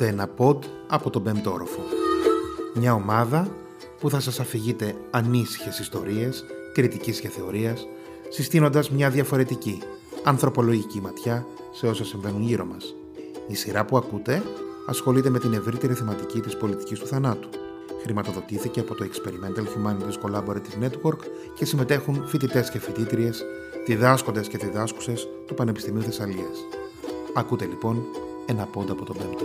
Ακούτε ένα pod από τον πέμπτο όροφο. Μια ομάδα που θα σας αφηγείτε ανήσυχες ιστορίες, κριτικής και θεωρίας, συστήνοντας μια διαφορετική, ανθρωπολογική ματιά σε όσα συμβαίνουν γύρω μας. Η σειρά που ακούτε ασχολείται με την ευρύτερη θεματική της πολιτικής του θανάτου. Χρηματοδοτήθηκε από το Experimental Humanities Collaborative Network και συμμετέχουν φοιτητές και φοιτήτριες, διδάσκοντες και διδάσκουσες του Πανεπιστημίου Θεσσαλίας. Ακούτε λοιπόν ένα πόντα από τον Πέμπτο.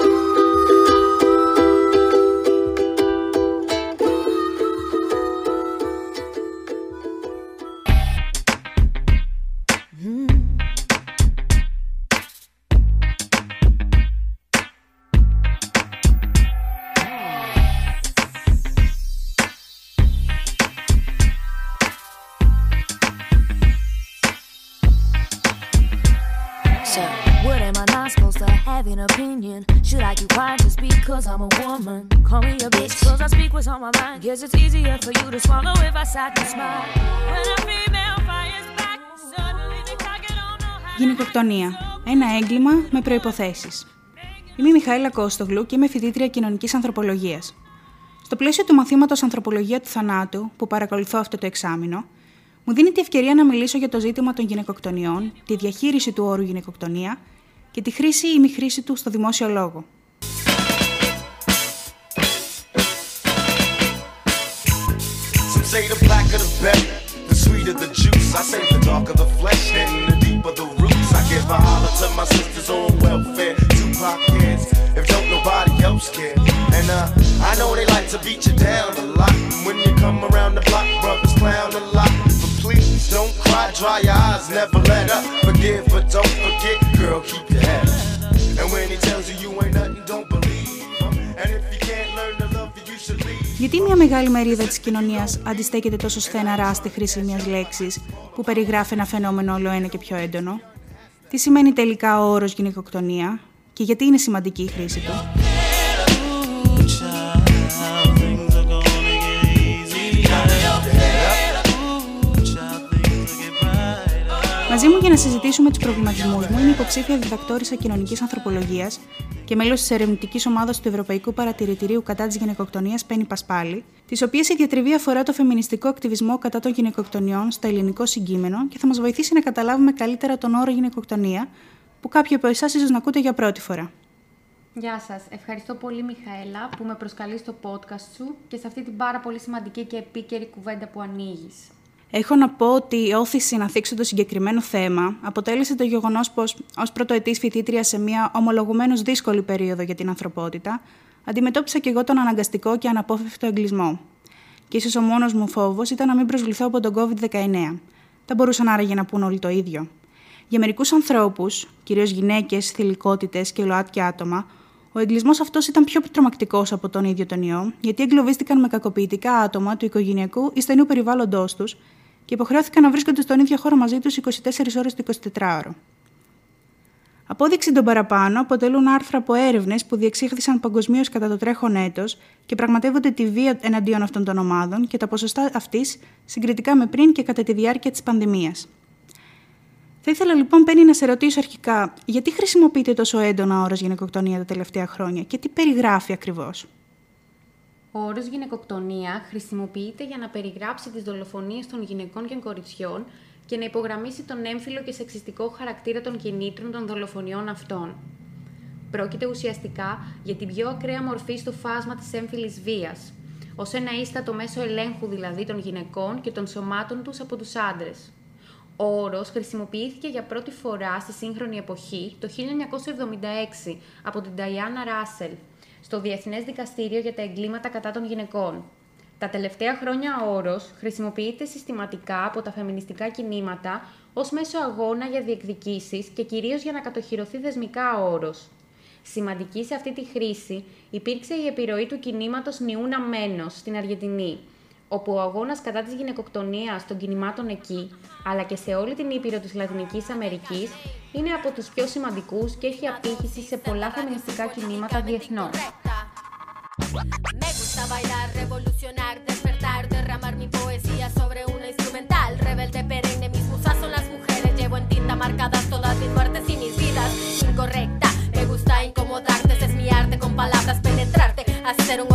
opinion? Should I keep quiet just because I'm a woman? Call me a bitch cause I speak what's on my mind. Guess it's easier for you to swallow if I sat and smile. When a female fires back, suddenly they target on know how Γυναικοκτονία. Ένα έγκλημα με προϋποθέσεις. Είμαι η Μιχαήλα Κώστογλου και είμαι φοιτήτρια κοινωνικής ανθρωπολογίας. Στο πλαίσιο του μαθήματος Ανθρωπολογία του Θανάτου, που παρακολουθώ αυτό το εξάμεινο, μου δίνει τη ευκαιρία να μιλήσω για το ζήτημα των γυναικοκτονιών, τη διαχείριση του όρου γυναικοκτονία και τη χρήση ή μη χρήση του στο δημόσιο λόγο. Some say the blacker the better, the sweeter the juice. I say the darker the flesh and the deeper the roots. I give a holler to my sisters on welfare, Tupac kids, if don't nobody else care. And uh, I know they like to beat you down a lot. And when you come around the block, brothers clown a lot. But please don't cry, dry your eyes, never let Γιατί μια μεγάλη μερίδα της κοινωνίας αντιστέκεται τόσο στεναρά στη χρήση μιας λέξης που περιγράφει ένα φαινόμενο όλο ένα και πιο έντονο; Τι σημαίνει τελικά ο όρος γυναικοκτονία και γιατί είναι σημαντική η χρήση του; Μαζί μου για να συζητήσουμε τους προβληματισμούς μου είναι η υποψήφια διδακτόρισα κοινωνικής ανθρωπολογίας και μέλος της ερευνητικής ομάδας του Ευρωπαϊκού Παρατηρητηρίου κατά της γυναικοκτονίας Πέννη Πασπάλη, της οποίας η διατριβή αφορά το φεμινιστικό ακτιβισμό κατά των γυναικοκτονιών στο ελληνικό συγκείμενο και θα μας βοηθήσει να καταλάβουμε καλύτερα τον όρο γυναικοκτονία, που κάποιοι από εσάς ίσως να ακούτε για πρώτη φορά. Γεια σας. Ευχαριστώ πολύ Μιχαέλα που με προσκαλείς στο podcast σου και σε αυτή την πάρα πολύ σημαντική και επίκαιρη κουβέντα που ανοίγεις. Έχω να πω ότι η όθηση να θίξω το συγκεκριμένο θέμα αποτέλεσε το γεγονός πως, ως πρωτοετής φοιτήτρια σε μια ομολογουμένως δύσκολη περίοδο για την ανθρωπότητα, αντιμετώπισα και εγώ τον αναγκαστικό και αναπόφευκτο εγκλισμό. Και ίσως ο μόνος μου φόβος ήταν να μην προσβληθώ από τον COVID-19. Δεν μπορούσαν άραγε να πούν όλοι το ίδιο. Για μερικούς ανθρώπους, κυρίως γυναίκες, θηλυκότητες και ΛΟΑΤΚΙ άτομα, ο εγκλισμός αυτός ήταν πιο τρομακτικός από τον ίδιο τον ιό, γιατί εγκλωβίστηκαν με κακοποιητικά άτομα του οικογενειακού ή στενού περιβάλλοντός τους και υποχρεώθηκαν να βρίσκονται στον ίδιο χώρο μαζί τους 24 ώρες το 24ωρο. Απόδειξη των παραπάνω αποτελούν άρθρα από έρευνες που διεξήχθησαν παγκοσμίως κατά το τρέχον έτος και πραγματεύονται τη βία εναντίον αυτών των ομάδων και τα ποσοστά αυτής συγκριτικά με πριν και κατά τη διάρκεια της πανδημίας. Θα ήθελα λοιπόν, Πέννη, να σε ρωτήσω αρχικά, γιατί χρησιμοποιείται τόσο έντονα όρος γυναικοκτονία τα τελευταία χρόνια και τι περιγράφει ακριβώς; Ο όρος γυναικοκτονία χρησιμοποιείται για να περιγράψει τις δολοφονίες των γυναικών και κοριτσιών και να υπογραμμίσει τον έμφυλο και σεξιστικό χαρακτήρα των κινήτρων των δολοφονιών αυτών. Πρόκειται ουσιαστικά για την πιο ακραία μορφή στο φάσμα της έμφυλης βίας, ως ένα ίστατο μέσο ελέγχου δηλαδή των γυναικών και των σωμάτων τους από τους άντρες. Ο όρος χρησιμοποιήθηκε για πρώτη φορά στη σύγχρονη εποχή το 1976 από την Diana Russell στο Διεθνές Δικαστήριο για τα Εγκλήματα κατά των Γυναικών. Τα τελευταία χρόνια ο όρος χρησιμοποιείται συστηματικά από τα φεμινιστικά κινήματα ως μέσο αγώνα για διεκδικήσεις και κυρίως για να κατοχυρωθεί δεσμικά ο όρος. Σημαντική σε αυτή τη χρήση υπήρξε η επιρροή του κινήματος Νιούνα Μένος στην Αργεντινή, όπου ο αγώνας κατά της γυναικοκτονίας των κινημάτων εκεί, αλλά και σε όλη την ήπειρο της Λατινικής Αμερικής, είναι από τους πιο σημαντικούς και έχει απήχηση σε πολλά φεμινιστικά κινήματα διεθνώς. Me gusta bailar, revolucionar, despertar, derramar mi poesía sobre una instrumental. Rebelde perenne, mis musas son las mujeres. Llevo en tinta marcadas todas mis muertes y mis vidas. Incorrecta, me gusta incomodarte, ese es mi arte con palabras, penetrarte, hacer un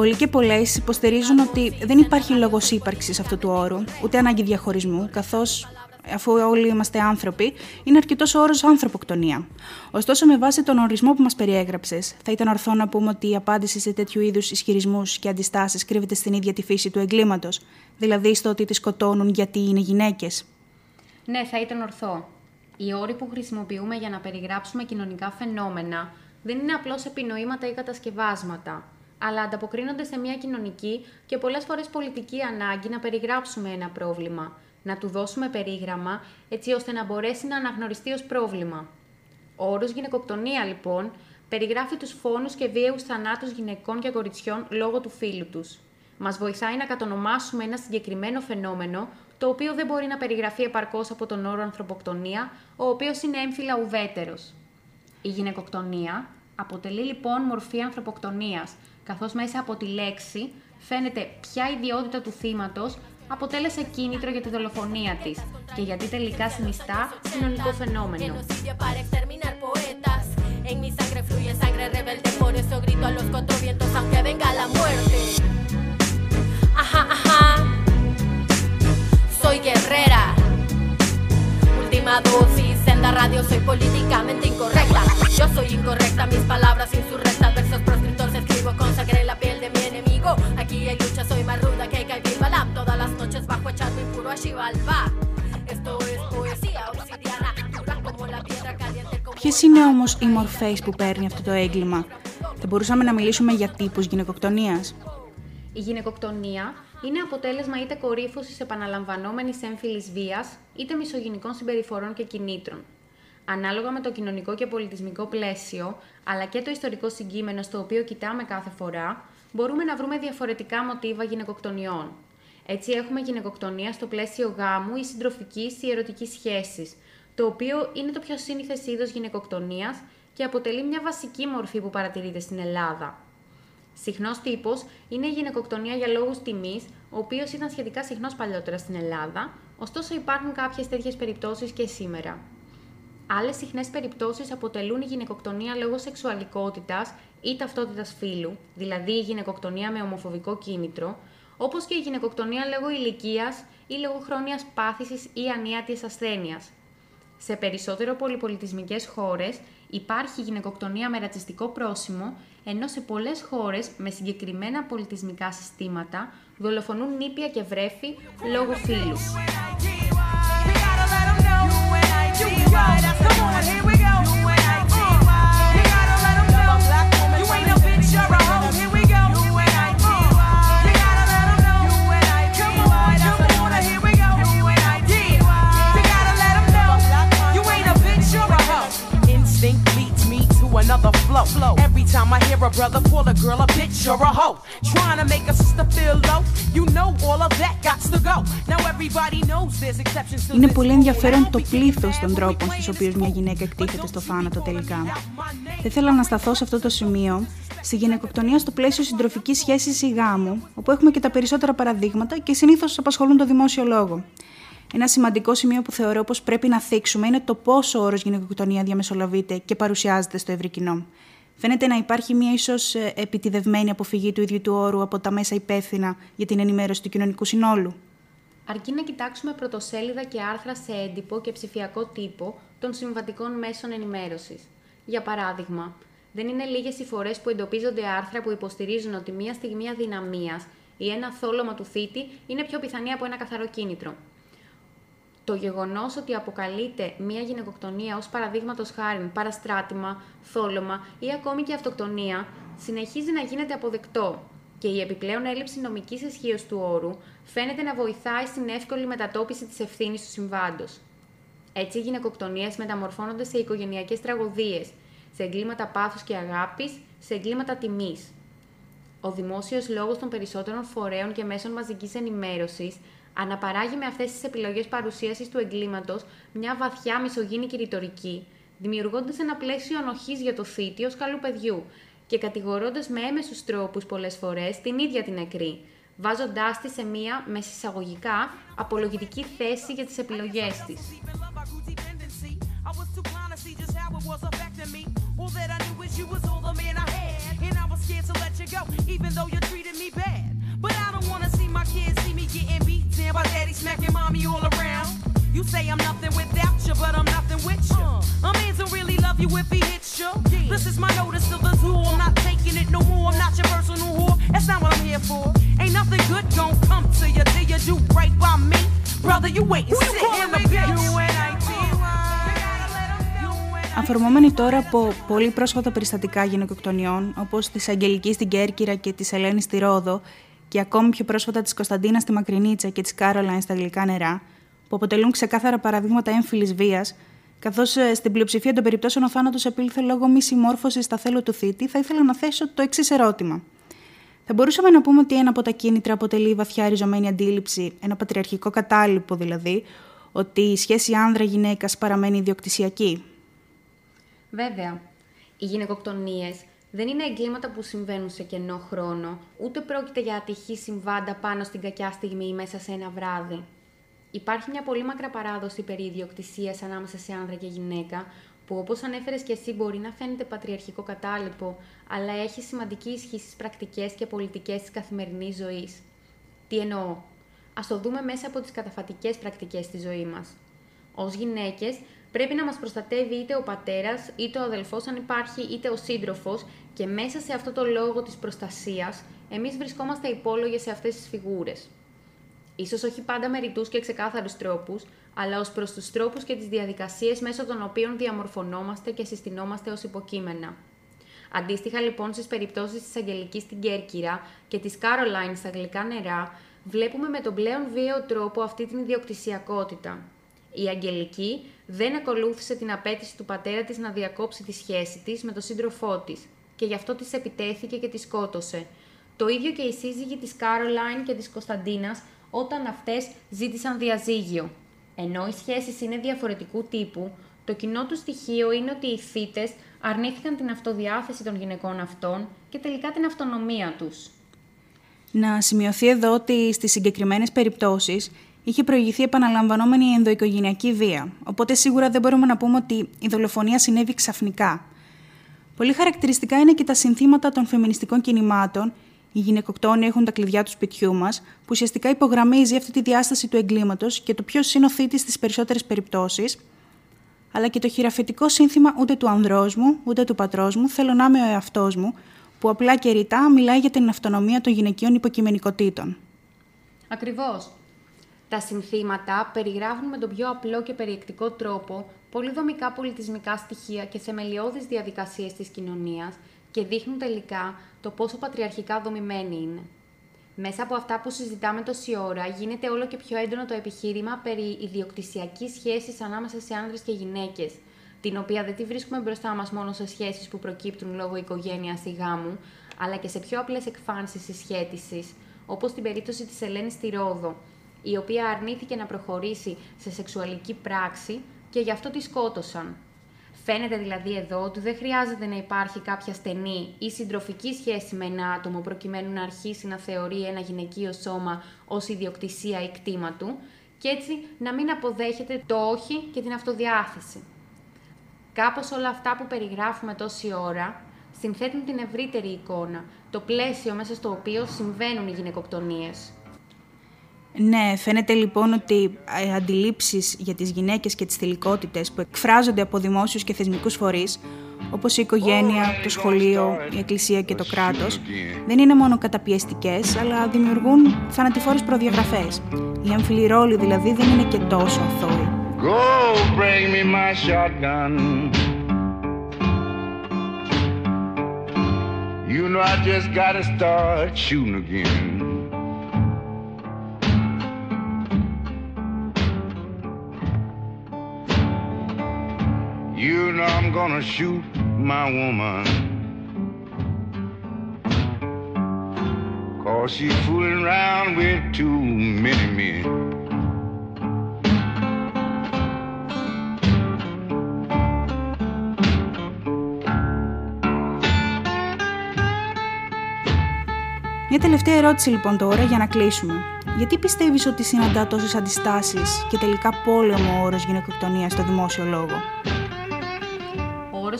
Πολλοί και πολλές υποστηρίζουν ότι δεν υπάρχει λόγος ύπαρξης αυτού του όρου, ούτε ανάγκη διαχωρισμού, καθώς αφού όλοι είμαστε άνθρωποι, είναι αρκετός όρος ανθρωποκτονία. Ωστόσο, με βάση τον ορισμό που μας περιέγραψες, θα ήταν ορθό να πούμε ότι η απάντηση σε τέτοιου είδους ισχυρισμούς και αντιστάσεις κρύβεται στην ίδια τη φύση του εγκλήματος, δηλαδή στο ότι τη σκοτώνουν γιατί είναι γυναίκες. Ναι, θα ήταν ορθό. Οι όροι που χρησιμοποιούμε για να περιγράψουμε κοινωνικά φαινόμενα δεν είναι απλώς επινοήματα ή κατασκευάσματα, αλλά ανταποκρίνονται σε μια κοινωνική και πολλές φορές πολιτική ανάγκη να περιγράψουμε ένα πρόβλημα να του δώσουμε περίγραμμα έτσι ώστε να μπορέσει να αναγνωριστεί ως πρόβλημα. Ο όρος γυναικοκτονία λοιπόν περιγράφει τους φόνους και βίαιους θανάτους γυναικών και κοριτσιών λόγω του φίλου τους. Μας βοηθάει να κατονομάσουμε ένα συγκεκριμένο φαινόμενο το οποίο δεν μπορεί να περιγραφεί επαρκώς από τον όρο ανθρωποκτονία, ο οποίος είναι έμφυλα ουδέτερος. Η γυναικοκτονία αποτελεί λοιπόν μορφή ανθρωποκτονίας, καθώς μέσα από τη λέξη φαίνεται ποια ιδιότητα του θύματος αποτέλεσε κίνητρο για τη δολοφονία της και γιατί τελικά συνιστά κοινωνικό φαινόμενο. En mi sangre fluye sangre rebelde, por eso grito a los cuatro vientos aunque venga la muerte. Ajá, ajá. Soy guerrera. Última dosis, en la radio soy políticamente incorrecta. Yo soy incorrecta, mis palabras insurrectas, versos proscritos escribo con sangre la piel de mi enemigo. Aquí hay lucha, soy más ruda que Kaibir Balam. Todas las noches bajo echar mi puro Ashivalba. Esto es poesía obsidiana, dura como la piedra caliente. Ποιε είναι όμω οι μορφέ που παίρνει αυτό το έγκλημα, Θα μπορούσαμε να μιλήσουμε για τύπου γυναικοκτονία. Η γυναικοκτονία είναι αποτέλεσμα είτε κορύφωσης επαναλαμβανόμενης έμφυλης βίας, είτε μισογενικών συμπεριφορών και κινήτρων. Ανάλογα με το κοινωνικό και πολιτισμικό πλαίσιο, αλλά και το ιστορικό συγκείμενο στο οποίο κοιτάμε κάθε φορά, μπορούμε να βρούμε διαφορετικά μοτίβα γυναικοκτονιών. Έτσι, έχουμε γυναικοκτονία στο πλαίσιο γάμου ή συντροφικής ή ερωτικής σχέσης, το οποίο είναι το πιο σύνηθες είδος γυναικοκτονίας και αποτελεί μια βασική μορφή που παρατηρείται στην Ελλάδα. Συχνός τύπος είναι η γυναικοκτονία για λόγους τιμής, ο οποίος ήταν σχετικά συχνός παλιότερα στην Ελλάδα, ωστόσο υπάρχουν κάποιες τέτοιες περιπτώσεις και σήμερα. Άλλες συχνές περιπτώσεις αποτελούν η γυναικοκτονία λόγω σεξουαλικότητας ή ταυτότητας φύλου, δηλαδή η γυναικοκτονία με ομοφοβικό κίνητρο, όπως και η γυναικοκτονία λόγω ηλικίας ή λόγω χρόνιας πάθησης ή ανίατης ασθένειας. Σε περισσότερο πολυπολιτισμικές χώρες υπάρχει γυναικοκτονία με ρατσιστικό πρόσημο, ενώ σε πολλές χώρες με συγκεκριμένα πολιτισμικά συστήματα δολοφονούν νήπια και βρέφη λόγω φύλου. another a brother call a girl a bitch or a hoe, trying to make a sister feel low. You know all of that got to go. Now everybody knows there's exceptions to Είναι πολύ ενδιαφέρον το πλήθος των τρόπων στους οποίους μια γυναίκα εκτίθεται στο θάνατο τελικά. Θα ήθελα να σταθώ σε αυτό το σημείο στη γυναικοκτονία στο πλαίσιο συντροφικής σχέσης ή γάμου, όπου έχουμε και τα περισσότερα παραδείγματα και συνήθως απασχολούν το δημόσιο λόγο. Ένα σημαντικό σημείο που θεωρώ πως πρέπει να θίξουμε είναι το πόσο ο όρος γυναικοκτονία διαμεσολαβείται και παρουσιάζεται στο ευρύ κοινό. Φαίνεται να υπάρχει μια ίσως ε, επιτιδευμένη αποφυγή του ίδιου του όρου από τα μέσα υπεύθυνα για την ενημέρωση του κοινωνικού συνόλου. Αρκεί να κοιτάξουμε πρωτοσέλιδα και άρθρα σε έντυπο και ψηφιακό τύπο των συμβατικών μέσων ενημέρωσης. Για παράδειγμα, δεν είναι λίγες οι φορές που εντοπίζονται άρθρα που υποστηρίζουν ότι μια στιγμή αδυναμίας ή ένα θόλωμα του θήτη είναι πιο πιθανή από ένα καθαρό κίνητρο το γεγονός ότι αποκαλείται μία γυναικοκτονία ως παραδείγματος χάρη παραστράτημα, θόλωμα ή ακόμη και αυτοκτονία, συνεχίζει να γίνεται αποδεκτό και η επιπλέον έλλειψη νομικής ισχύως του όρου φαίνεται να βοηθάει στην εύκολη μετατόπιση της ευθύνης του συμβάντος. Έτσι, οι γυναικοκτονίες μεταμορφώνονται σε οικογενειακές τραγωδίες, σε εγκλήματα πάθους και αγάπης, σε εγκλήματα τιμής. Ο δημόσιος λόγος των περισσότερων φορέων και μέσων μαζικής ενημέρωσης αναπαράγει με αυτές τις επιλογές παρουσίασης του εγκλήματος μια βαθιά μισογίνικη ρητορική, δημιουργώντας ένα πλαίσιο ανοχής για το θήτη ως καλού παιδιού και κατηγορώντας με έμεσους τρόπους πολλές φορές την ίδια την νεκρή, βάζοντάς τη σε μία, με συσσαγωγικά, απολογητική θέση για τις επιλογές της. All that I knew is you was all the man I had. And I was scared to let you go, even though you say I'm nothing without you, but I'm nothing with you. A man don't really love you if he hits you. This is my notice to the zoo. I'm not taking it no more. I'm not your personal whore. That's not what I'm here for. Ain't nothing good gon' come to you till you do right by me. Brother, you wait and sit in the bitch. Αφορμόμενοι τώρα από πολύ πρόσφατα περιστατικά γυναικοκτονιών, όπως της Αγγελικής στην Κέρκυρα και της Ελένης στη Ρόδο, και ακόμη πιο πρόσφατα της Κωνσταντίνα στη Μακρινίτσα και της Κάρολαϊν στα γλυκά νερά, που αποτελούν ξεκάθαρα παραδείγματα έμφυλης βίας, καθώς στην πλειοψηφία των περιπτώσεων ο θάνατος επήλθε λόγω μη συμμόρφωσης στα θέλω του θήτη, θα ήθελα να θέσω το εξής ερώτημα. Θα μπορούσαμε να πούμε ότι ένα από τα κίνητρα αποτελεί η βαθιά ριζωμένη αντίληψη, ένα πατριαρχικό κατάλοιπο δηλαδή, ότι η σχέση άνδρα-γυναίκας παραμένει ιδιοκτησιακή; Βέβαια, οι γυναικοκτονίες δεν είναι εγκλήματα που συμβαίνουν σε κενό χρόνο, ούτε πρόκειται για ατυχή συμβάντα πάνω στην κακιά στιγμή ή μέσα σε ένα βράδυ. Υπάρχει μια πολύ μακρά παράδοση περί ιδιοκτησίας ανάμεσα σε άνδρα και γυναίκα, που όπως ανέφερες και εσύ μπορεί να φαίνεται πατριαρχικό κατάλοιπο, αλλά έχει σημαντική ισχύ στις πρακτικές και πολιτικές της καθημερινής ζωής. Τι εννοώ; Ας το δούμε μέσα από τις καταφατικές πρακτικές στη ζωή μας. Ως γυναίκες, πρέπει να μας προστατεύει είτε ο πατέρας, είτε ο αδελφός αν υπάρχει, είτε ο σύντροφος και μέσα σε αυτό το λόγο της προστασίας, εμείς βρισκόμαστε υπόλογες σε αυτές τις φιγούρες. Ίσως όχι πάντα με ρητούς και ξεκάθαρους τρόπους, αλλά ως προς τους τρόπους και τις διαδικασίες μέσω των οποίων διαμορφωνόμαστε και συστηνόμαστε ως υποκείμενα. Αντίστοιχα λοιπόν στις περιπτώσεις της Αγγελικής στην Κέρκυρα και της Κάρολάιν στα γλυκά νερά, βλέπουμε με τον πλέον βίαιο τρόπο αυτή την ιδιοκτησιακότητα. Η Αγγελική δεν ακολούθησε την απέτηση του πατέρα της να διακόψει τη σχέση της με τον σύντροφό της και γι' αυτό της επιτέθηκε και της σκότωσε. Το ίδιο και οι σύζυγοι της Κάρολάιν και της Κωνσταντίνας όταν αυτές ζήτησαν διαζύγιο. Ενώ οι σχέσεις είναι διαφορετικού τύπου, το κοινό του στοιχείο είναι ότι οι θύτες αρνήθηκαν την αυτοδιάθεση των γυναικών αυτών και τελικά την αυτονομία τους. Να σημειωθεί εδώ ότι στις συγκεκριμένες περιπτώσεις είχε προηγηθεί επαναλαμβανόμενη ενδοοικογενειακή βία, οπότε σίγουρα δεν μπορούμε να πούμε ότι η δολοφονία συνέβη ξαφνικά. Πολύ χαρακτηριστικά είναι και τα συνθήματα των φεμινιστικών κινημάτων οι γυναικοκτόνοι έχουν τα κλειδιά του σπιτιού μας, που ουσιαστικά υπογραμμίζει αυτή τη διάσταση του εγκλήματος και το ποιος είναι ο θήτης στις περισσότερες περιπτώσεις, αλλά και το χειραφετικό σύνθημα ούτε του ανδρός μου, ούτε του πατρός μου, θέλω να είμαι ο εαυτός μου, που απλά και ρητά μιλάει για την αυτονομία των γυναικείων υποκειμενικοτήτων. Ακριβώς. Τα συνθήματα περιγράφουν με τον πιο απλό και περιεκτικό τρόπο πολυδομικά πολιτισμικά στοιχεία και θεμελιώδεις διαδικασίες της κοινωνίας και δείχνουν τελικά το πόσο πατριαρχικά δομημένη είναι. Μέσα από αυτά που συζητάμε τόση ώρα, γίνεται όλο και πιο έντονο το επιχείρημα περί ιδιοκτησιακής σχέσης ανάμεσα σε άνδρες και γυναίκες, την οποία δεν τη βρίσκουμε μπροστά μας μόνο σε σχέσεις που προκύπτουν λόγω οικογένειας ή γάμου, αλλά και σε πιο απλές εκφάνσεις συσχέτιση, όπως στην περίπτωση της Ελένης στη Ρόδο, η οποία αρνήθηκε να προχωρήσει σε σεξουαλική πράξη και γι' αυτό τη σκότωσαν. Φαίνεται δηλαδή εδώ ότι δεν χρειάζεται να υπάρχει κάποια στενή ή συντροφική σχέση με ένα άτομο προκειμένου να αρχίσει να θεωρεί ένα γυναικείο σώμα ως ιδιοκτησία ή κτήμα του και έτσι να μην αποδέχεται το όχι και την αυτοδιάθεση. Κάπως όλα αυτά που περιγράφουμε τόση ώρα συνθέτουν την ευρύτερη εικόνα, το πλαίσιο μέσα στο οποίο συμβαίνουν οι γυναικοκτονίες. Ναι, φαίνεται λοιπόν ότι οι ε, αντιλήψεις για τις γυναίκες και τις θηλυκότητες που εκφράζονται από δημόσιους και θεσμικούς φορείς, όπως η οικογένεια, το σχολείο, η εκκλησία και το κράτος, δεν είναι μόνο καταπιεστικές, αλλά δημιουργούν θανατηφόρες προδιαγραφές. Οι έμφυλοι ρόλοι δηλαδή δεν είναι και τόσο αθώοι. Go bring me my shotgun. You know I just gotta start shooting again. Know I'm gonna shoot my woman. Cause she's fooling around with too many men. Μια τελευταία ερώτηση λοιπόν τώρα για να κλείσουμε. Γιατί πιστεύεις ότι συναντά τόσες αντιστάσεις και τελικά πόλεμο ο όρος γυναικοκτονίας στο δημόσιο λόγο;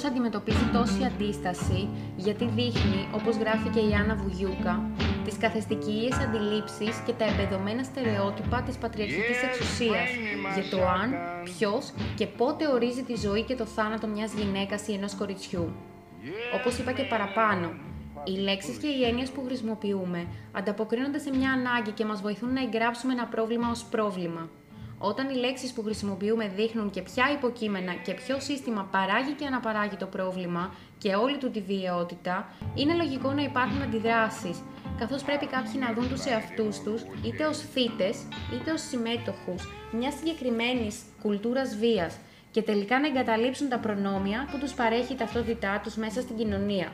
Όρο Ποιος αντιμετωπίζει τόση αντίσταση, γιατί δείχνει, όπως γράφει και η Άννα Βουγιούκα, τις καθεστικίες αντιλήψεις και τα εμπεδομένα στερεότυπα της πατριαρχικής εξουσίας για το αν, ποιος και πότε ορίζει τη ζωή και το θάνατο μιας γυναίκας ή ενός κοριτσιού. Όπως είπα και παραπάνω, οι λέξεις και οι έννοιες που χρησιμοποιούμε ανταποκρίνονται σε μια ανάγκη και μας βοηθούν να εγγράψουμε ένα πρόβλημα ως πρόβλημα. Όταν οι λέξεις που χρησιμοποιούμε δείχνουν και ποια υποκείμενα και ποιο σύστημα παράγει και αναπαράγει το πρόβλημα και όλη του τη βιαιότητα, είναι λογικό να υπάρχουν αντιδράσεις, καθώς πρέπει κάποιοι να δουν τους εαυτούς τους είτε ως θύτες είτε ως συμμέτοχους μιας συγκεκριμένης κουλτούρας βίας και τελικά να εγκαταλείψουν τα προνόμια που τους παρέχει η ταυτότητά τους μέσα στην κοινωνία.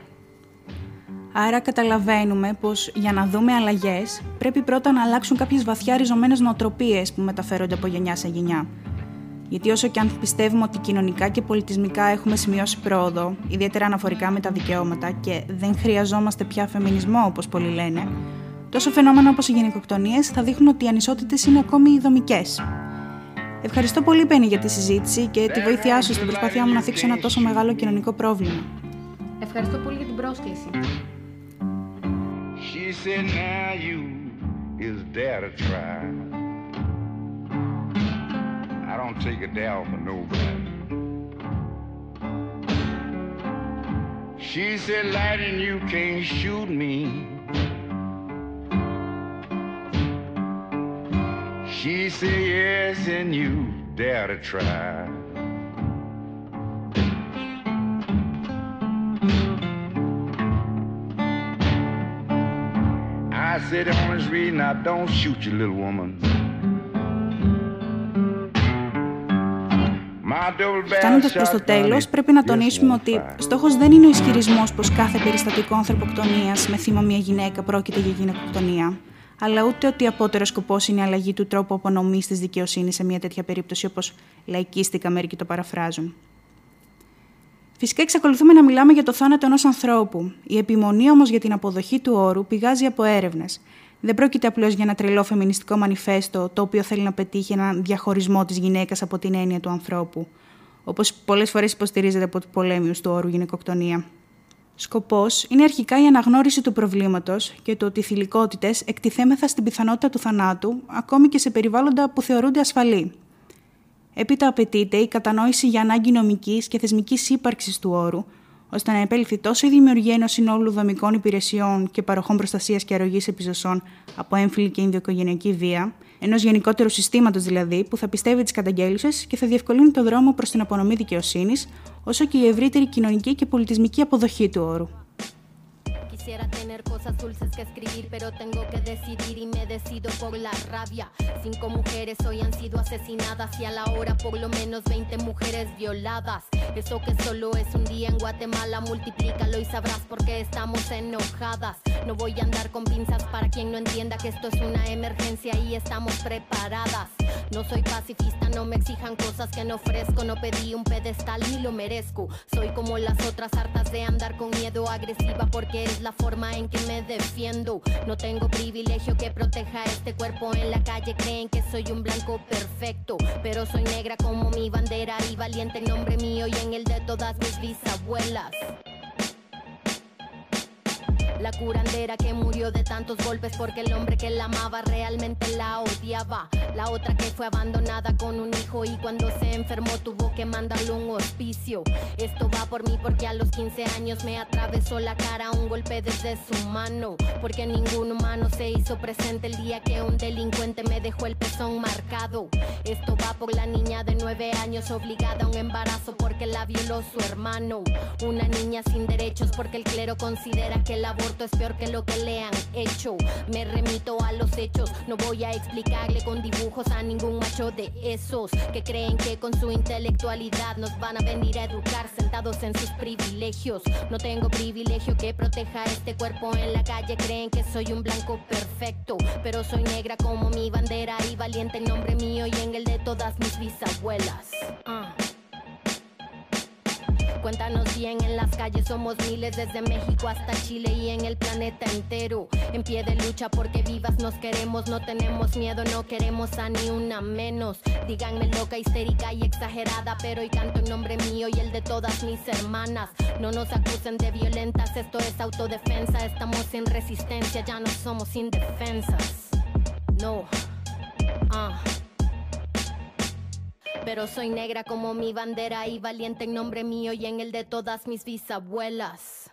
Άρα καταλαβαίνουμε πως για να δούμε αλλαγές πρέπει πρώτα να αλλάξουν κάποιες βαθιά ριζωμένες νοοτροπίες που μεταφέρονται από γενιά σε γενιά. Γιατί όσο και αν πιστεύουμε ότι κοινωνικά και πολιτισμικά έχουμε σημειώσει πρόοδο, ιδιαίτερα αναφορικά με τα δικαιώματα και δεν χρειαζόμαστε πια φεμινισμό όπως πολλοί λένε, τόσο φαινόμενα όπως οι γυναικοκτονίες θα δείχνουν ότι οι ανισότητες είναι ακόμη δομικές. Ευχαριστώ πολύ, Πέννη, για τη συζήτηση και τη βοήθειά σου στην προσπάθειά μου να θίξω ένα τόσο μεγάλο κοινωνικό πρόβλημα. Ευχαριστώ πολύ για την πρόσκληση. She said, now you is dare to try. I don't take a dare for nobody. She said, Lightning, you can't shoot me. She said, yes, and you dare to try. Said, the honest reason I don't shoot you, little woman. My double barrel Φτάνοντας προς το shotgun τέλος, is πρέπει να just τονίσουμε one ότι fire. στόχος δεν είναι ο ισχυρισμός πως κάθε περιστατικό ανθρωποκτονίας με θύμα μια γυναίκα πρόκειται για γυναικοκτονία, αλλά ούτε ότι απότερο σκοπός είναι η αλλαγή του τρόπου απονομής της δικαιοσύνης σε μια τέτοια περίπτωση, όπως λαϊκίστικα μερικοί το παραφράζουν. Φυσικά εξακολουθούμε να μιλάμε για το θάνατο ενός ανθρώπου. Η επιμονή όμως για την αποδοχή του όρου πηγάζει από έρευνες. Δεν πρόκειται απλώς για ένα τρελό φεμινιστικό μανιφέστο το οποίο θέλει να πετύχει έναν διαχωρισμό της γυναίκας από την έννοια του ανθρώπου, όπως πολλές φορές υποστηρίζεται από τους πολέμιους του όρου γυναικοκτονία. Σκοπός είναι αρχικά η αναγνώριση του προβλήματος και το ότι οι θηλυκότητες εκτιθέμεθα στην πιθανότητα του θανάτου, ακόμη και σε περιβάλλοντα που θεωρούνται ασφαλή. Έπειτα απαιτείται η κατανόηση για ανάγκη νομικής και θεσμικής ύπαρξης του όρου, ώστε να επέλθει τόσο η δημιουργία ενός συνόλου δομικών υπηρεσιών και παροχών προστασίας και αρρωγής επιζωσών από έμφυλη και ενδοοικογενειακή βία, ενός γενικότερου συστήματος δηλαδή που θα πιστεύει τις καταγγέλουσες και θα διευκολύνει το δρόμο προς την απονομή δικαιοσύνης, όσο και η ευρύτερη κοινωνική και πολιτισμική αποδοχή του όρου. Quisiera tener cosas dulces que escribir, pero tengo que decidir y me decido por la rabia. Cinco mujeres hoy han sido asesinadas y a la hora por lo menos 20 mujeres violadas. Eso que solo es un día en Guatemala, multiplícalo y sabrás por qué estamos enojadas. No voy a andar con pinzas para quien no entienda que esto es una emergencia y estamos preparadas. No soy pacifista, no me exijan cosas que no ofrezco. No pedí un pedestal ni lo merezco. Soy como las otras hartas de andar con miedo agresiva porque es la forma en que me defiendo. No tengo privilegio que proteja este cuerpo en la calle. Creen que soy un blanco perfecto, pero soy negra como mi bandera y valiente en nombre mío y en el de todas mis bisabuelas. La curandera que murió de tantos golpes porque el hombre que la amaba realmente la odiaba. La otra que fue abandonada con un hijo y cuando se enfermó tuvo que mandarle un hospicio. Esto va por mí porque a los 15 años me atravesó la cara un golpe desde su mano. Porque ningún humano se hizo presente el día que un delincuente me dejó el pezón marcado. Esto va por la niña de 9 años obligada a un embarazo porque la violó su hermano. Una niña sin derechos porque el clero considera que el aborto es peor que lo que le han hecho. Me remito a los hechos, no voy a explicarle con dibujos a ningún macho de esos que creen que con su intelectualidad nos van a venir a educar sentados en sus privilegios. No tengo privilegio que proteja este cuerpo en la calle, creen que soy un blanco perfecto, pero soy negra como mi bandera y valiente en nombre mío y en el de todas mis bisabuelas. Ah. Cuéntanos bien, en las calles somos miles, desde México hasta Chile y en el planeta entero. En pie de lucha porque vivas nos queremos, no tenemos miedo, no queremos a ni una menos. Díganme loca, histérica y exagerada, pero hoy canto en nombre mío y el de todas mis hermanas. No nos acusen de violentas, esto es autodefensa, estamos sin resistencia, ya no somos indefensas. No. Pero soy negra como mi bandera y valiente en nombre mío y en el de todas mis bisabuelas.